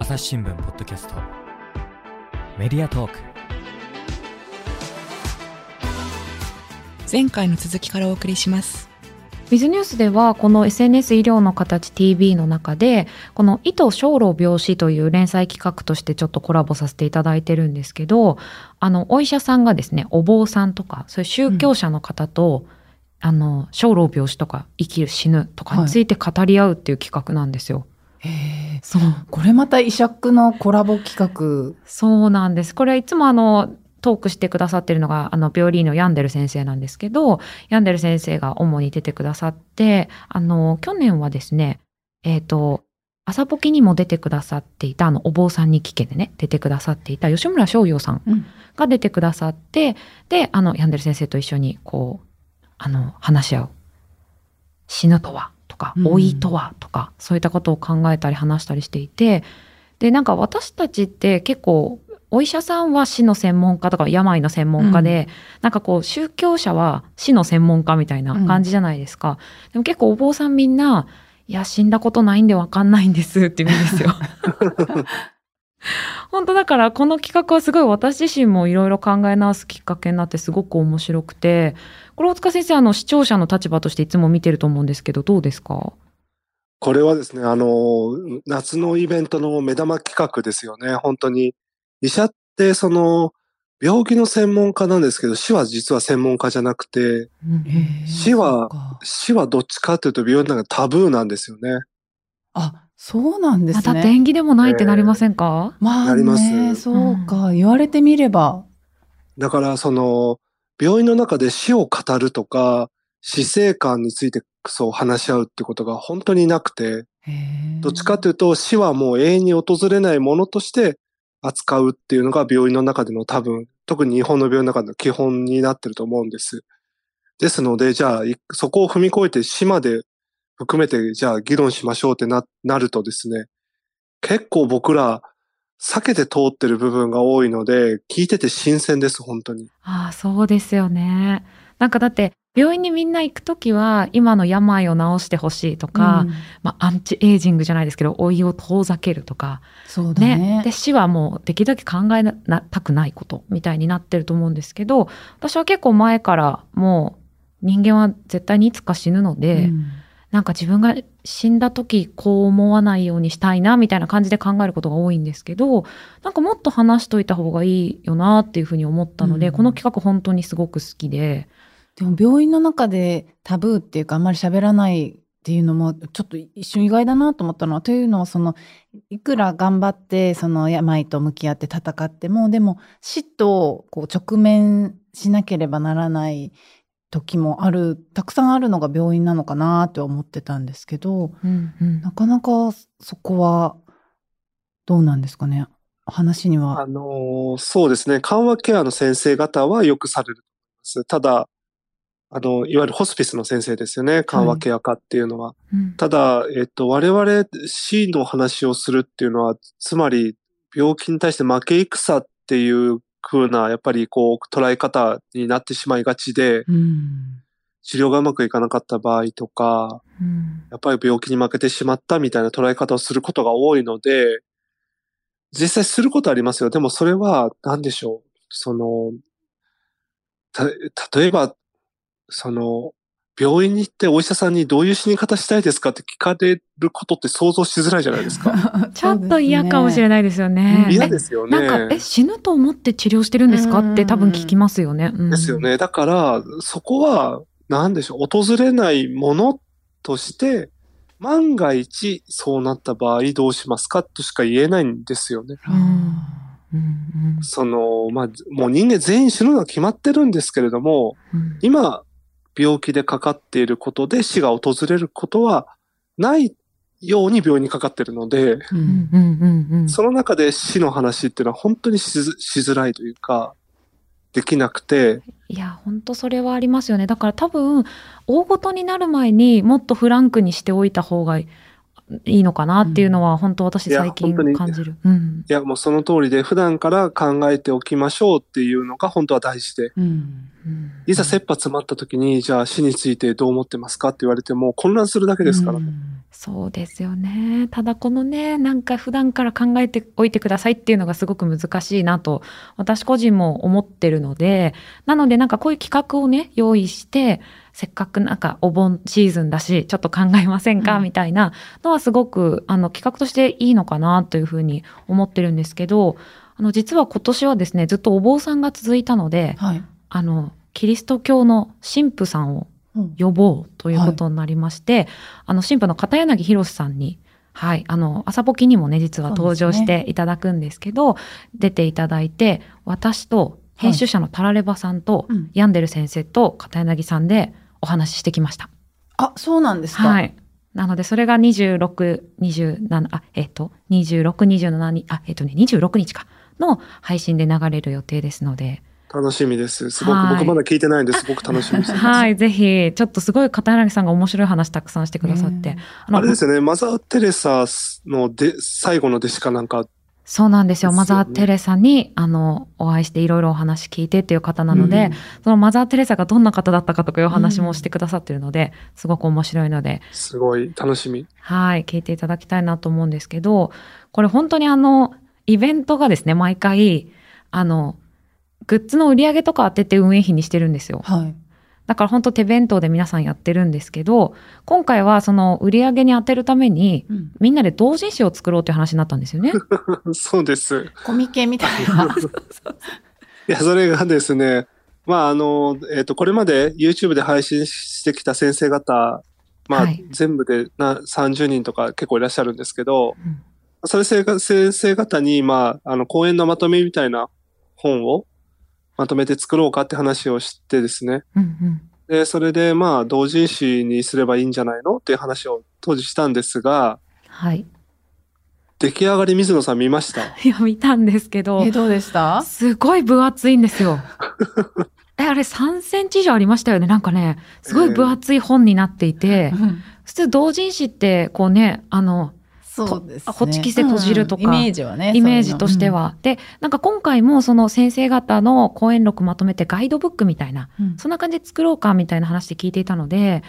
朝日新聞ポッドキャスト。メディアトーク。前回の続きからお送りします。ウィズニュースではこの SNS 医療の形 TV の中でこの意図小老病死という連載企画としてちょっとコラボさせていただいてるんですけどあのお医者さんがですねお坊さんとかそういう宗教者の方と、うん、あの小老病死とか生きる死ぬとかについて語り合うっていう企画なんですよ。そうこれまた医釈のコラボ企画。そうなんです。これはいつもあのトークしてくださってるのが、あの、病理のヤンデル先生なんですけど、ヤンデル先生が主に出てくださって、あの、去年はですね、えっ、ー、と、朝ポキにも出てくださっていた、あの、お坊さんに聞けでね、出てくださっていた吉村翔陽さんが出てくださって、うん、で、あの、ヤンデル先生と一緒に、こう、あの、話し合う。死ぬとはとか、老いとはとか、そういったことを考えたり話したりしていて、で、なんか私たちって結構、お医者さんは死の専門家とか病の専門家で、うん、なんかこう宗教者は死の専門家みたいな感じじゃないですか。うん、でも結構お坊さんみんな、いや、死んだことないんでわかんないんですって言うんですよ。本当だからこの企画はすごい私自身もいろいろ考え直すきっかけになってすごく面白くて、これ大塚先生、あの視聴者の立場としていつも見てると思うんですけど、どうですか？これはですね、あの、夏のイベントの目玉企画ですよね。本当に医者ってその、病気の専門家なんですけど、死は実は専門家じゃなくて、死は、死はどっちかというと病院の中タブーなんですよね。あ、そうなんですね。だって縁起でもないってなりませんか、えー、まあ、なります。そうか、言われてみれば。だから、その、病院の中で死を語るとか、死生観についてそう話し合うってことが本当になくて、どっちかというと死はもう永遠に訪れないものとして扱うっていうのが病院の中での多分、特に日本の病院の中での基本になってると思うんです。ですので、じゃあ、そこを踏み越えて死まで含めて、じゃあ議論しましょうってな、なるとですね、結構僕ら、避けて通ってる部分が多いので、聞いてて新鮮です、本当に。ああ、そうですよね。なんかだって、病院にみんな行くときは、今の病を治してほしいとか、うん、まあ、アンチエイジングじゃないですけど、老いを遠ざけるとか、そうだね。ねで、死はもうできるだけ考えなたくないことみたいになってると思うんですけど、私は結構前からもう人間は絶対にいつか死ぬので、うん、なんか自分が死んだ時こう思わないようにしたいなみたいな感じで考えることが多いんですけど、なんかもっと話しといた方がいいよなっていうふうに思ったので、うん、この企画本当にすごく好きで、でも病院の中でタブーっていうかあんまり喋らないっていうのもちょっと一瞬意外だなと思ったのはというのはそのいくら頑張ってその病と向き合って戦ってもでも死とこう直面しなければならない時もあるたくさんあるのが病院なのかなって思ってたんですけど、うんうん、なかなかそこはどうなんですかね？話には。あのー、そうですね緩和ケアの先生方はよくされると思います。ただあの、いわゆるホスピスの先生ですよね。緩和ケア科っていうのは。はいうん、ただ、えっと、我々 C の話をするっていうのは、つまり、病気に対して負け戦っていう風な、やっぱりこう、捉え方になってしまいがちで、うん、治療がうまくいかなかった場合とか、うん、やっぱり病気に負けてしまったみたいな捉え方をすることが多いので、実際することありますよ。でもそれは、何でしょう。その、た、例えば、その、病院に行ってお医者さんにどういう死に方したいですかって聞かれることって想像しづらいじゃないですか。ちょっと嫌かもしれないですよね。嫌ですよね。なんか、え、死ぬと思って治療してるんですかって多分聞きますよね。ですよね。だから、そこは、なんでしょう、訪れないものとして、万が一そうなった場合どうしますかとしか言えないんですよね。その、まあ、もう人間全員死ぬのは決まってるんですけれども、うん、今、病気でかかっていることで死が訪れることはないように病院にかかってるので、その中で死の話っていうのは本当にしづらいというか、できなくて。いや、本当それはありますよね。だから多分、大ごとになる前にもっとフランクにしておいた方がいいのかなっていうのは、本当私最近感じる。うん、いや、もうその通りで、普段から考えておきましょうっていうのが本当は大事で。うん、いざ切羽詰まった時に、じゃあ死についてどう思ってますかって言われても混乱するだけですから。うん、そうですよね。ただこのね、なんか普段から考えておいてくださいっていうのがすごく難しいなと、私個人も思ってるので、なのでなんかこういう企画をね、用意して、せっかくなんかお盆シーズンだし、ちょっと考えませんか、うん、みたいなのはすごく、あの、企画としていいのかなというふうに思ってるんですけど、あの、実は今年はですね、ずっとお坊さんが続いたので、はい、あの、キリスト教の神父さんを呼ぼうということになりまして、はい、あの、神父の片柳博さんに、はい。あの、朝ポキにもね、実は登場していただくんですけど、ね、出ていただいて、私と編集者のタラレバさんと、はい、ヤンデル先生と片柳さんで、お話ししてきました。あ、そうなんですかはい。なので、それが26、27、あ、えっ、と、26、27に、あ、えっ、とね、26日か、の配信で流れる予定ですので。楽しみです。すごく、僕まだ聞いてないんですごく楽しみです。はい、ぜひ、ちょっとすごい片柳さんが面白い話たくさんしてくださって。あれですよね、マザー・テレサので最後の弟子かなんかそうなんですよ。マザー・テレサに、あの、お会いしていろいろお話聞いてっていう方なので、うん、そのマザー・テレサがどんな方だったかとかいうお話もしてくださってるので、うん、すごく面白いので。すごい楽しみ。はい。聞いていただきたいなと思うんですけど、これ本当にあの、イベントがですね、毎回、あの、グッズの売り上げとか当てて運営費にしてるんですよ。はい。だから本当手弁当で皆さんやってるんですけど、今回はその売り上げに当てるために、うん、みんなで同人誌を作ろうっていう話になったんですよね。そうです。コミケみたいな。いや、それがですね、まあ、あの、えっ、ー、と、これまで YouTube で配信してきた先生方、まあ、はい、全部でな30人とか結構いらっしゃるんですけど、うん、それ先生方に、まあ、あの、講演のまとめみたいな本をまとめて作ろうかって話をしてですね。うんうん、で、それでまあ同人誌にすればいいんじゃないのっていう話を当時したんですが、はい。出来上がり水野さん見ました？いや、見たんですけど。え、どうでした？すごい分厚いんですよ。え、あれ3センチ以上ありましたよね？なんかね、すごい分厚い本になっていて、えー、普通同人誌って、こうね、あの、そうです、ね、ホチキスで閉じるとか、うんイメージはね。イメージとしては。うん、で、なんか今回もその先生方の講演録まとめてガイドブックみたいな、うん、そんな感じで作ろうかみたいな話で聞いていたので、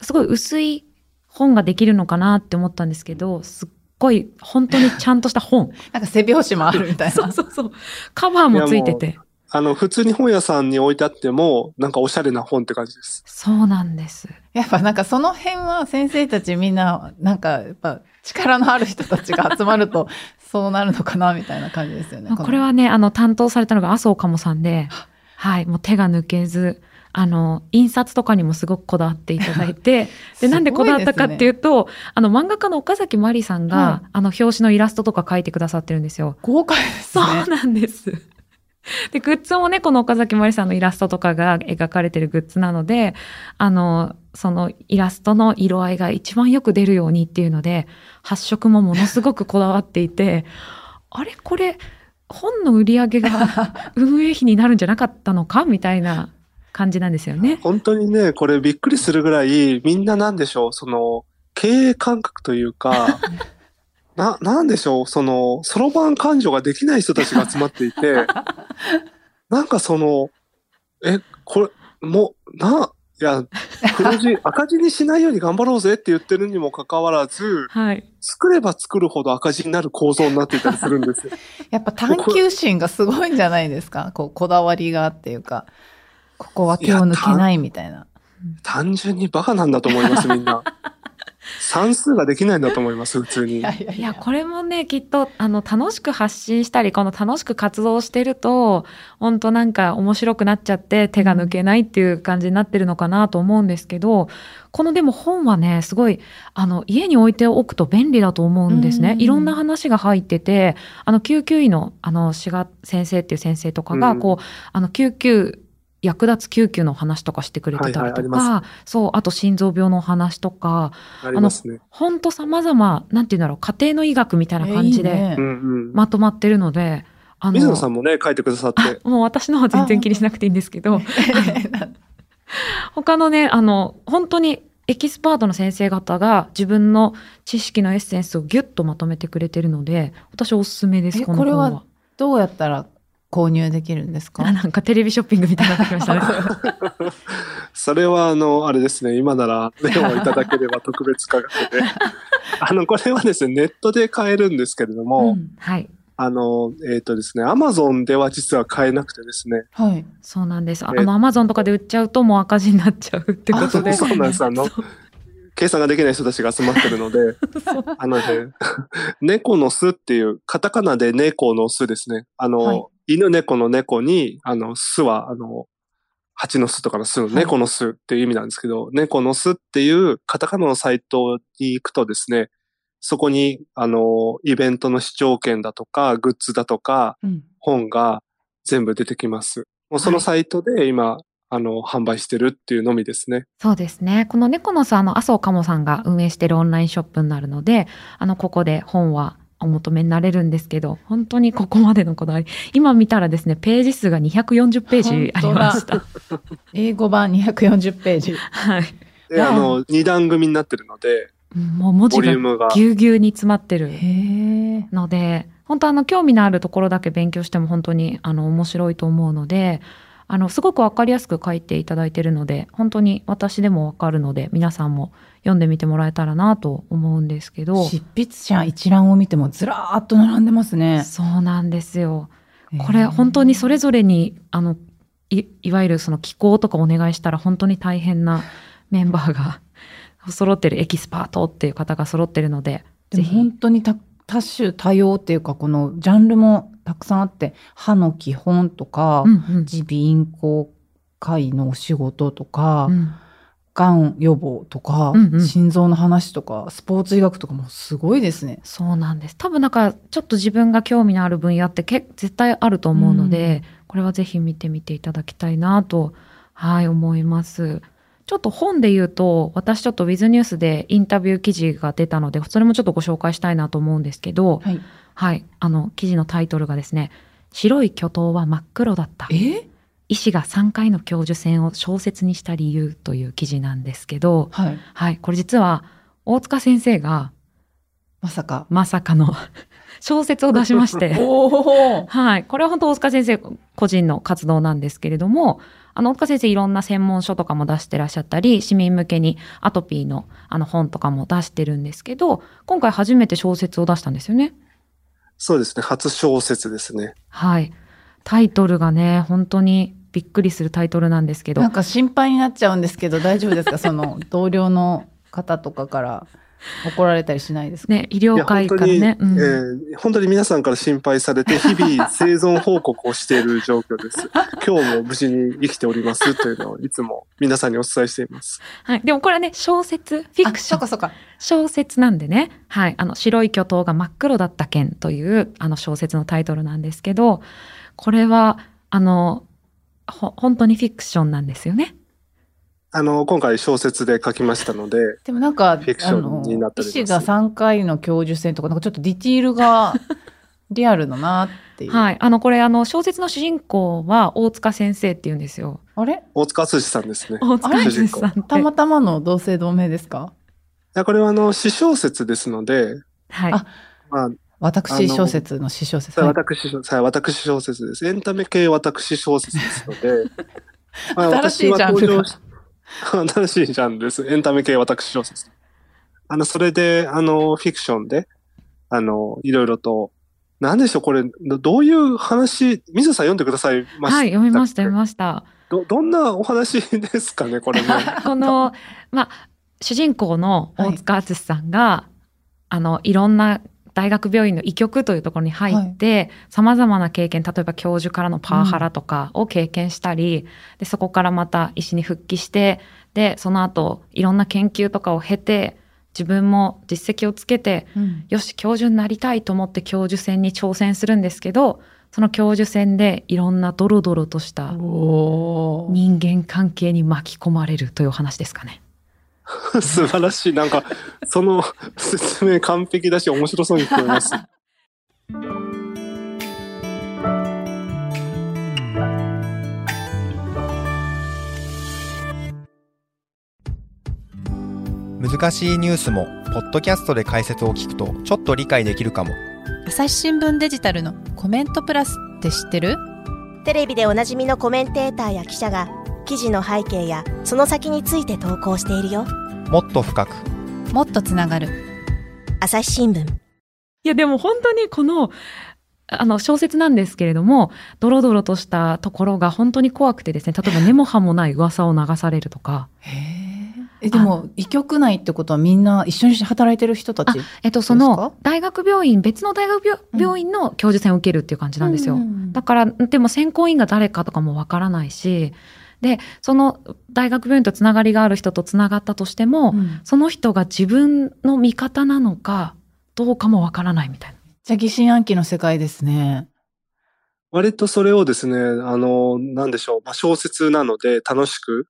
すごい薄い本ができるのかなって思ったんですけど、すっごい本当にちゃんとした本。なんか背表紙もあるみたいな。そうそうそう。カバーもついてて。あの、普通に本屋さんに置いてあっても、なんかおしゃれな本って感じです。そうなんです。やっぱなんかその辺は先生たちみんな、なんかやっぱ力のある人たちが集まると、そうなるのかなみたいな感じですよね。これはね、あの、担当されたのが麻生かもさんで、はい、もう手が抜けず、あの、印刷とかにもすごくこだわっていただいて、で、なんでこだわったかっていうと、ね、あの、漫画家の岡崎まりさんが、はい、あの、表紙のイラストとか描いてくださってるんですよ。豪快ですね。そうなんです。で、グッズもね、この岡崎まりさんのイラストとかが描かれてるグッズなので、あの、そのイラストの色合いが一番よく出るようにっていうので、発色もものすごくこだわっていて、あれこれ、本の売り上げが 運営費になるんじゃなかったのかみたいな感じなんですよね。本当にね、これびっくりするぐらい、みんななんでしょう、その、経営感覚というか、な、なんでしょう、その、そろばん感情ができない人たちが集まっていて、なんかその、え、これ、もう、な、いや、黒字、赤字にしないように頑張ろうぜって言ってるにもかかわらず、はい、作れば作るほど赤字になる構造になっていたりするんですよ。やっぱ探求心がすごいんじゃないですか？こう、こだわりがっていうか、ここは手を抜けないみたいな。単純にバカなんだと思います、みんな。算数ができないんだと思います、普通に。いやいやこれもね、きっと、あの、楽しく発信したり、この楽しく活動してると、本当なんか面白くなっちゃって手が抜けないっていう感じになってるのかなと思うんですけど、このでも本はね、すごい、あの、家に置いておくと便利だと思うんですね。いろんな話が入ってて、あの、救急医の、あの、志賀先生っていう先生とかが、こう、あの、救急役立つ救急の話とかしてくれてたりとか、はいはい、そう、あと心臓病の話とか、あね。ほんと様々、なんて言うんだろう、家庭の医学みたいな感じで、まとまってるので、あの、水野さんもね、書いてくださって。もう私のは全然気にしなくていいんですけど、他のね、あの、本当にエキスパートの先生方が自分の知識のエッセンスをギュッとまとめてくれてるので、私おすすめです、このこれ本は。はどうやったら購入できるんですか？あなんかテレビショッピングみたいになってきましたね。それは、あの、あれですね、今ならメモいただければ 特別価格で。あの、これはですね、ネットで買えるんですけれども、うんはい。あの、えっ、とですね、アマゾンでは実は買えなくてですね、はい。そうなんです。あえの、アマゾンとかで売っちゃうともう赤字になっちゃうってことで。あそうなんです。あの、計算ができない人たちが集まってるので、あのね、猫の巣っていう、カタカナで猫の巣ですね。あの、はい犬猫の猫に、あの、巣は、あの、蜂の巣とかの巣のはい猫の巣っていう意味なんですけど、猫の巣っていうカタカナのサイトに行くとですね、そこに、あの、イベントの視聴券だとか、グッズだとか、うん。本が全部出てきます。もうそのサイトで今、あの、販売してるっていうのみですね。そうですね。この猫の巣、あの、麻生かもさんが運営しているオンラインショップになるので、あの、ここで本はお求めになれるんですけど、本当にここまでのこだわり。今見たらですね、ページ数が240ページありました。英語版240ページ。はい。で、あの、二段組になってるので、もう文字が。ぎゅうぎゅうに詰まってる。ので、本当あの、興味のあるところだけ勉強しても本当にあの、面白いと思うので、あの、すごくわかりやすく書いていただいているので、本当に私でもわかるので、皆さんも読んでみてもらえたらなと思うんですけど、執筆者一覧を見てもずらーっと並んでますね。そうなんですよ。これ本当にそれぞれに、あの、い、いわゆるその気候とかお願いしたら本当に大変なメンバーが 揃ってるエキスパートっていう方が揃ってるので、本当に多多種多様っていうかこのジャンルもたくさんあって歯の基本とかうんうん耳鼻咽喉科医のお仕事とか、うんがん予防とか、うんうん心臓の話とかスポーツ医学とかもすごいですね。そうなんです。多分なんか、ちょっと自分が興味のある分野ってけ絶対あると思うので、これはぜひ見てみていただきたいなと、はい、思います。ちょっと本で言うと、私ちょっと Wiz ニュースでインタビュー記事が出たので、それもちょっとご紹介したいなと思うんですけど、はい、はい、あの、記事のタイトルがですね、白い巨頭は真っ黒だった。え？医師が3回の教授選を小説にした理由という記事なんですけど、はい。はい、これ実は大塚先生がまさか。まさかの小説を出しまして。はい。これは本当大塚先生個人の活動なんですけれども、あの、大塚先生いろんな専門書とかも出してらっしゃったり、市民向けにアトピーのあの本とかも出してるんですけど、今回初めて小説を出したんですよね。そうですね。初小説ですね。はい。タイトルがね、本当にびっくりするタイトルなんですけどなん、か心配になっちゃうんですけど大丈夫ですか？その同僚の方とかから 怒られたりしないですか、ね、医療界からね、本当に、うんえー本当に皆さんから心配されて、日々生存報告をしている状況です。今日も無事に生きておりますというのをいつも皆さんにお伝えしています。はい。でもこれはね、小説、フィクあションそっかそっか。小説なんでね、はい、あの、白い巨頭が真っ黒だった件という、あの、小説のタイトルなんですけど、これは、あの、ほ、本当にフィクションなんですよね。あの、今回小説で書きましたので、でもなんか、フィクションになっております医師が3回の教授選とか、なんかちょっとディティールが リアルだなっていう。はい。あの、これ、あの、小説の主人公は大塚先生って言うんですよ。あれ？大塚敦さんですね。い大塚先生さん。たまたまの同姓同名ですか？やこれはあの、詩小説ですので、はい。あまあ、私小説の詩小説。はい私小、はい私小説です。エンタメ系私小説ですので、まあ新しいジャンル私は登場し 新しいジャンルです。エンタメ系私小説。あの、それで、あの、フィクションで、あの、いろいろと、なんでしょう、これ、どどういう話、水野さん読んでくださいましたはい、読みました、読みました。ど、どんなお話ですかね、これね。この、まあ、主人公の大塚敦さんが、あの、いろんな大学病院の医局というところに入って、様々な経験、例えば教授からのパワハラとかを経験したり、で、そこからまた医師に復帰して、で、その後、いろんな研究とかを経て、自分も実績をつけて、うん。よし、教授になりたいと思って教授選に挑戦するんですけど、その教授選でいろんなドロドロとした人間関係に巻き込まれるというお話ですかね。素晴らしい。なんか、その説明完璧だし、面白そうに聞こえます。難しいニュースもポッドキャストで解説を聞くとちょっと理解できるかも朝日新聞デジタルのコメントプラスって知ってる？テレビでおなじみのコメンテーターや記者が記事の背景やその先について投稿しているよ。もっと深く。もっとつながる。朝日新聞。いやでも本当にこのあの小説なんですけれどもドロドロとしたところが本当に怖くてですね例えば根も葉もない噂を流されるとか。え。でも医局内ってことはみんな一緒に働いてる人たちえっとその大学病院別の大学病院の教授選を受けるっていう感じなんですよ、だからでも選考委員が誰かとかもわからないしでその大学病院とつながりがある人とつながったとしても、うん、その人が自分の味方なのかどうかもわからないみたいな。じゃあ疑心暗鬼の世界ですね。割とそれをですね、あの、なんでしょう、まあ、小説なので楽しく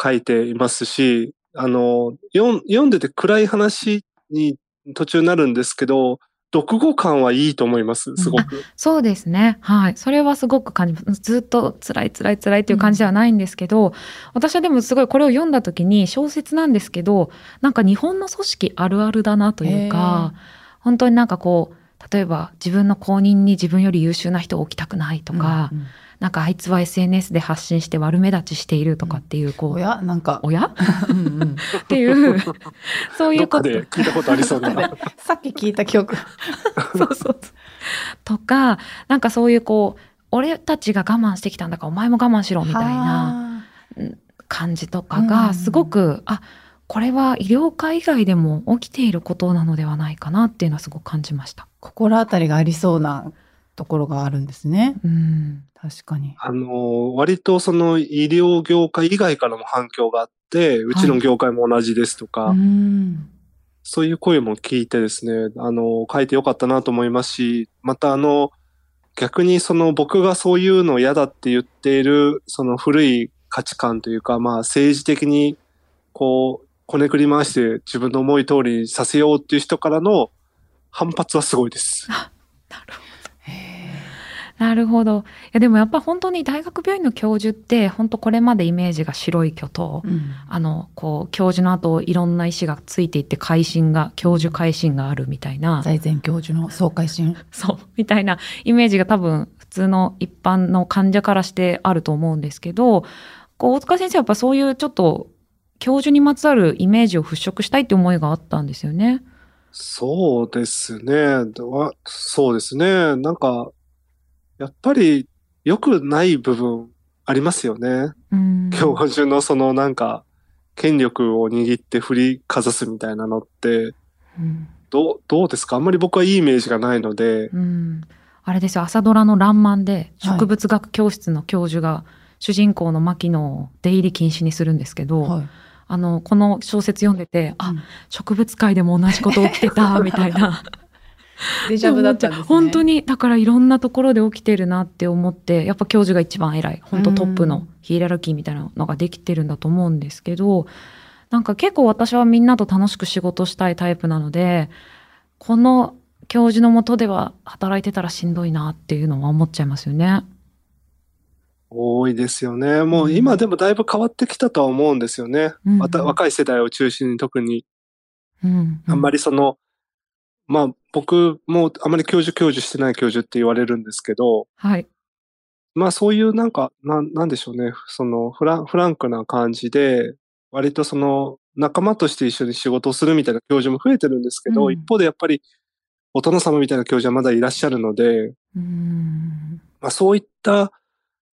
書いていますし、あの、読んでて暗い話に途中になるんですけど、読後感はいいと思います、すごく。うん、そうですね。はい。それはすごく感じます。ずっと辛い辛い辛いっていう感じではないんですけど、うん、私はでもすごいこれを読んだ時に小説なんですけど、なんか日本の組織あるあるだなというか、本当になんかこう、例えば自分の公認に自分より優秀な人を置きたくないとか、うんうんなんかあいつは SNS で発信して悪目立ちしているとかっていう、こう。親？なんか。親？うん、っていう、そういうこと。で聞いたことありそうな。さっき聞いた記憶。そうそう。とか、なんかそういうこう、俺たちが我慢してきたんだからお前も我慢しろみたいな感じとかがすごく、うん、あ、これは医療界以外でも起きていることなのではないかなっていうのはすごく感じました。心当たりがありそうなところがあるんですね。うん、確かに。あの、割とその医療業界以外からも反響があって、うちの業界も同じですとか、はい、そういう声も聞いてですね、あの、書いてよかったなと思いますし、またあの、逆にその僕がそういうの嫌だって言っている、その古い価値観というか、まあ政治的にこう、こねくり回して自分の思い通りにさせようっていう人からの反発はすごいです。なるほど。なるほど。いやでもやっぱ本当に大学病院の教授って本当これまでイメージが白い巨頭、うん、あのこう教授の後いろんな医師がついていって会心が教授会心があるみたいな財前教授の総会心 そうみたいなイメージが多分普通の一般の患者からしてあると思うんですけどこう大塚先生はやっぱそういうちょっと教授にまつわるイメージを払拭したいって思いがあったんですよね。そうですね。そうですね。なんか、やっぱり良くない部分ありますよね。教授のそのなんか、権力を握って振りかざすみたいなのって、うん、どう、どうですか？あんまり僕はいいイメージがないので。うん、あれですよ、朝ドラのらんまんで、植物学教室の教授が、主人公の牧野を出入り禁止にするんですけど、はい、あの、この小説読んでて、あ、植物界でも同じこと起きてた、みたいな。デジャブだったんですね。本当に、だからいろんなところで起きてるなって思って、やっぱ教授が一番偉い。本当トップのヒエラルキーみたいなのができてるんだと思うんですけど、なんか結構私はみんなと楽しく仕事したいタイプなので、この教授のもとでは働いてたらしんどいなっていうのは思っちゃいますよね。多いですよね。もう今でもだいぶ変わってきたとは思うんですよね。うん、また若い世代を中心に特に。うん、あんまりその、まあ僕もあまり教授教授してない教授って言われるんですけど、はい。まあそういうなんか、ななんでしょうね。そのフラフランクな感じで、割とその仲間として一緒に仕事をするみたいな教授も増えてるんですけど、うん、一方でやっぱりお殿様みたいな教授はまだいらっしゃるので、うんまあそういった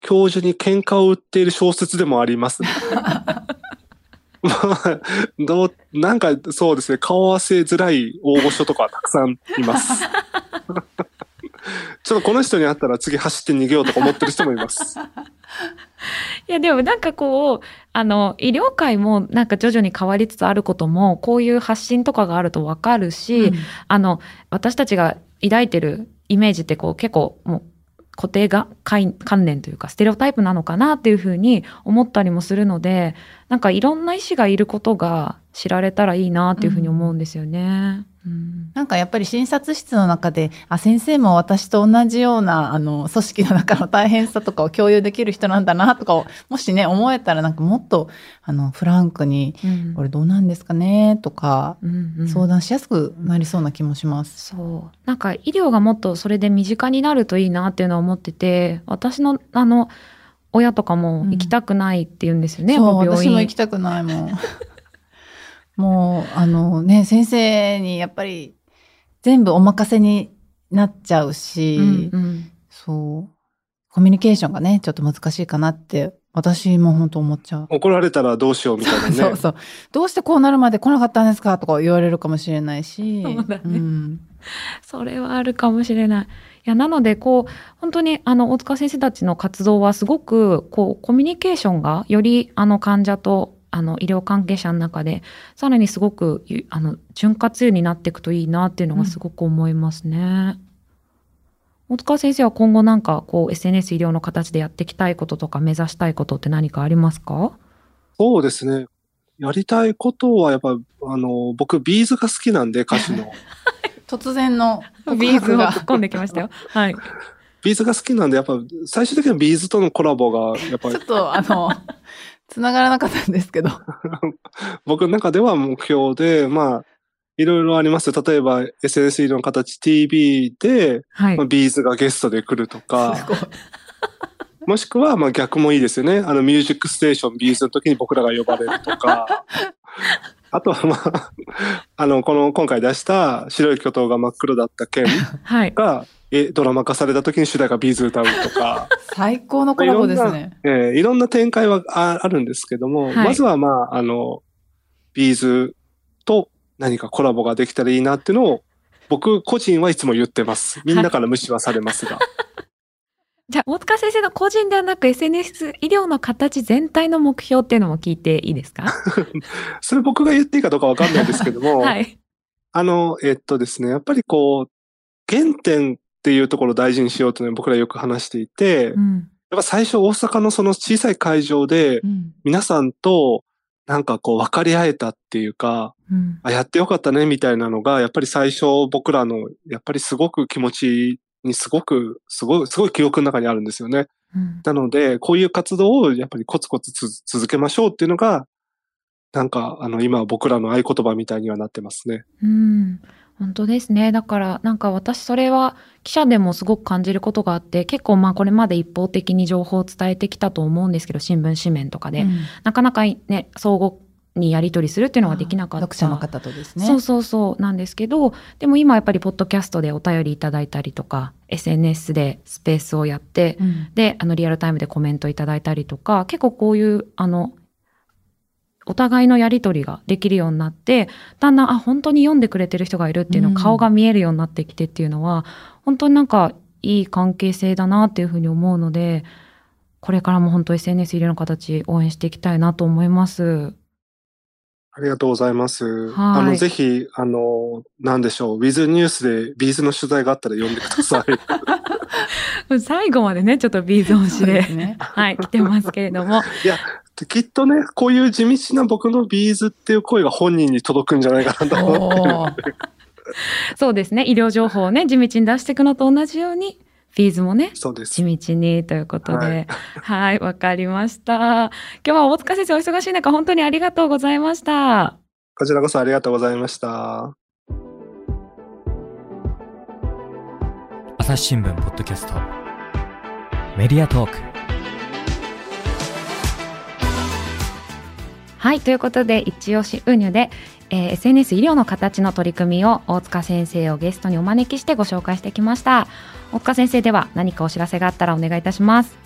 教授に喧嘩を売っている小説でもあります、ね。まあ、どう、なんかそうですね、顔合わせづらい大御所とかたくさんいます。ちょっとこの人に会ったら次走って逃げようとか思ってる人もいます。いやでもなんかこうあの医療界もなんか徐々に変わりつつあることもこういう発信とかがあるとわかるし、うん、あの私たちが抱いてるイメージってこう結構もう固定が観念というかステレオタイプなのかなっていうふうに思ったりもするのでなんかいろんな医師がいることが知られたらいいなっていうふうに思うんですよね。うん、なんかやっぱり診察室の中で、あ、先生も私と同じような、あの、組織の中の大変さとかを共有できる人なんだなとかを、もしね、思えたらなんかもっと、あの、フランクに、うん、これどうなんですかねとか、うんうん、相談しやすくなりそうな気もします。そう。なんか医療がもっとそれで身近になるといいなっていうのは思ってて、私の、あの、親とかも行きたくないって言うんですよね、うん、そう私も行きたくないもんもうあのね先生にやっぱり全部お任せになっちゃうし、うんうん、そうコミュニケーションがねちょっと難しいかなって私も本当思っちゃう。怒られたらどうしようみたいなね。そうそう。どうしてこうなるまで来なかったんですかとか言われるかもしれないし。そうだね。うん、それはあるかもしれない。や、なので、こう、本当に、あの、大塚先生たちの活動はすごく、こう、コミュニケーションがより、あの、患者と、あの、医療関係者の中で、さらにすごく、あの、潤滑油になっていくといいなっていうのがすごく思いますね。うん、大塚先生は今後なんか、こう、SNS 医療の形でやっていきたいこととか、目指したいことって何かありますか？そうですね。やりたいことは、やっぱ、あの、僕、 B'z が好きなんで、歌詞の。突然の B'z が突っ込んできましたよ。はい。 B'z が好きなんで、やっぱ最終的には B'z とのコラボが、やっぱり。ちょっとあの、繋がらなかったんですけど。僕の中では目標で、まあ、いろいろあります例えば SNS 医療のカタチ TV で、はいまあ、 B'z がゲストで来るとか。もしくは、まあ逆もいいですよね。あの、ミュージックステーション B'z の時に僕らが呼ばれるとか。あとはまあ、あの、この今回出した白い巨塔が真っ黒だった件が、はい、えドラマ化された時に主題歌 B'z 歌うとか。最高のコラボですね。えー、いろんな展開はああるんですけども、はい、まずはまあ、あの、 B'z と何かコラボができたらいいなっていうのを、僕個人はいつも言ってます。みんなから無視はされますが。じゃあ、大塚先生の個人ではなく SNS 医療の形全体の目標っていうのも聞いていいですか？それ僕が言っていいかどうかわかんないんですけども、はい。あの、えっとですね、やっぱりこう、原点っていうところを大事にしようというのは僕らよく話していて、うん、やっぱ最初大阪のその小さい会場で、皆さんとなんかこう分かり合えたっていうか、うん、あ、やってよかったねみたいなのが、やっぱり最初僕らの、やっぱりすごく気持ちにすごく、すごい、すごい記憶の中にあるんですよね。うん、なので、こういう活動をやっぱりコツコツ続けましょうっていうのが、なんか、あの、今僕らの合言葉みたいにはなってますね。うん。本当ですね。だから、なんか私それは記者でもすごく感じることがあって、結構まあこれまで一方的に情報を伝えてきたと思うんですけど、新聞紙面とかで。うん、なかなかね、相互にやり取りするっていうのができなかった。読者の方とですね。そうそうそうなんですけど、でも今やっぱりポッドキャストでお便りいただいたりとか、SNS でスペースをやって、うん、で、あのリアルタイムでコメントいただいたりとか、結構こういう、あの、お互いのやり取りができるようになって、だんだん、あ、本当に読んでくれてる人がいるっていうの、うん、顔が見えるようになってきてっていうのは、本当になんかいい関係性だなっていうふうに思うので、これからも本当 SNS 入れの形応援していきたいなと思います。ありがとうございます。あの、ぜひ、あの、なんでしょう、 withnews で B'z の取材があったら読んでください。最後までね、ちょっと B'z 推しで、ね、はい、来てますけれども。いや、きっとね、こういう地道な僕のビーズっていう声が本人に届くんじゃないかなと思ってるそうですね。医療情報をね、地道に出していくのと同じように、フィーズもね、そうです。地道にということで、はい、わ、はい、かりました。今日は大塚先生お忙しい中、本当にありがとうございました。こちらこそありがとうございました。朝日新聞ポッドキャストメディアトークはいということで一押しウニュで、えー、SNS 医療の形の取り組みを大塚先生をゲストにお招きしてご紹介してきました。大塚先生では何かお知らせがあったらお願いいたします。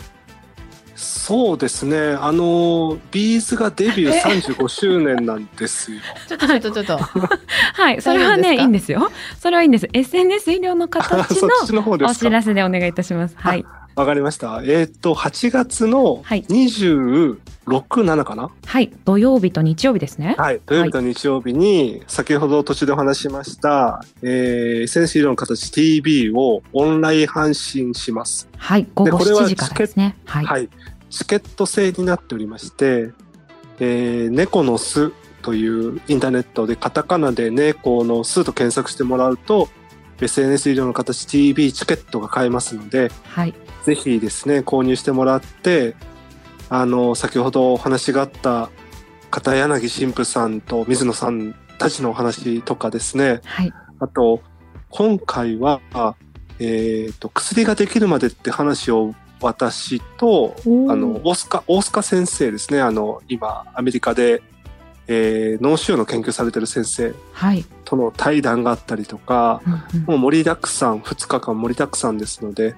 そうですね。あのビーズがデビュー 35周年なんですよ。ちょっとちょっと。ちょっとはいそれはねいいんですよ。それはいいんです。SNS 医療の形の お知らせでお願いいたします。はいわかりました。えっ、ー、と、8月の26、7かな？はい。土曜日と日曜日ですね。はい。土曜日と日曜日に、先ほど途中でお話しました、えー、SNS の形 TV をオンライン配信します。はい。午後7時からですね。はい。はい。チケット制になっておりまして、えー、猫の巣というインターネットでカタカナで猫の巣と検索してもらうと、SNS 医療の形 TV チケットが買えますので、はい、ぜひですね、購入してもらって、あの、先ほどお話があった片柳神父さんと水野さんたちのお話とかですね、はい、あと、今回は、えっ、ー、と、薬ができるまでって話を私と、あの、大塚、大塚先生ですね、あの、今、アメリカで、えー、脳腫瘍の研究されてる先生との対談があったりとか、はいもう盛りだくさん、2日間盛りだくさんですので、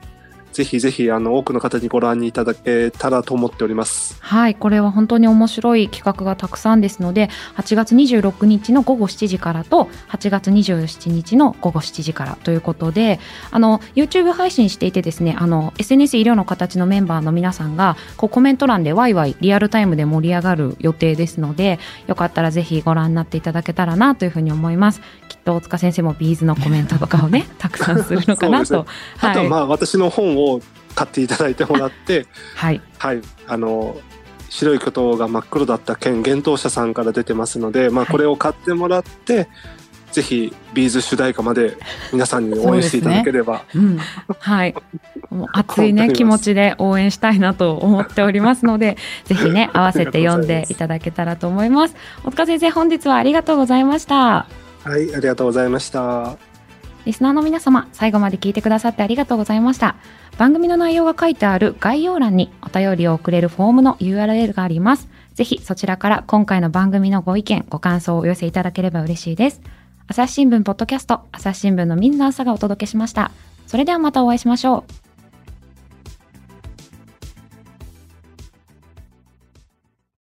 ぜひぜひあの多くの方にご覧いただけたらと思っております。はい、これは本当に面白い企画がたくさんですので、8月26日の午後7時からと8月27日の午後7時からということで、あの YouTube 配信していてですね、あの SNS 医療の形のメンバーの皆さんがこうコメント欄でワイワイリアルタイムで盛り上がる予定ですので、よかったらぜひご覧になっていただけたらなというふうに思います。きっと大塚先生も B'z のコメントとかをね、たくさんするのかなと。あとはまあ私の本を買っていただいてもらって、はい、はい、あの白い巨塔が真っ黒だった件幻冬舎さんから出てますので、まあ、これを買ってもらって、はい、ぜひ B'z 主題歌まで皆さんに応援していただければ、ねうん、はい。もう熱いね 気持ちで応援したいなと思っておりますのでぜひね 合わせて読んでいただけたらと思います。大塚先生本日はありがとうございました。はいありがとうございました。リスナーの皆様、最後まで聞いてくださってありがとうございました。番組の内容が書いてある概要欄にお便りを送れるフォームの URL があります。ぜひそちらから今回の番組のご意見、ご感想をお寄せいただければ嬉しいです。朝日新聞ポッドキャスト、朝日新聞のみんな朝がお届けしました。それではまたお会いしましょう。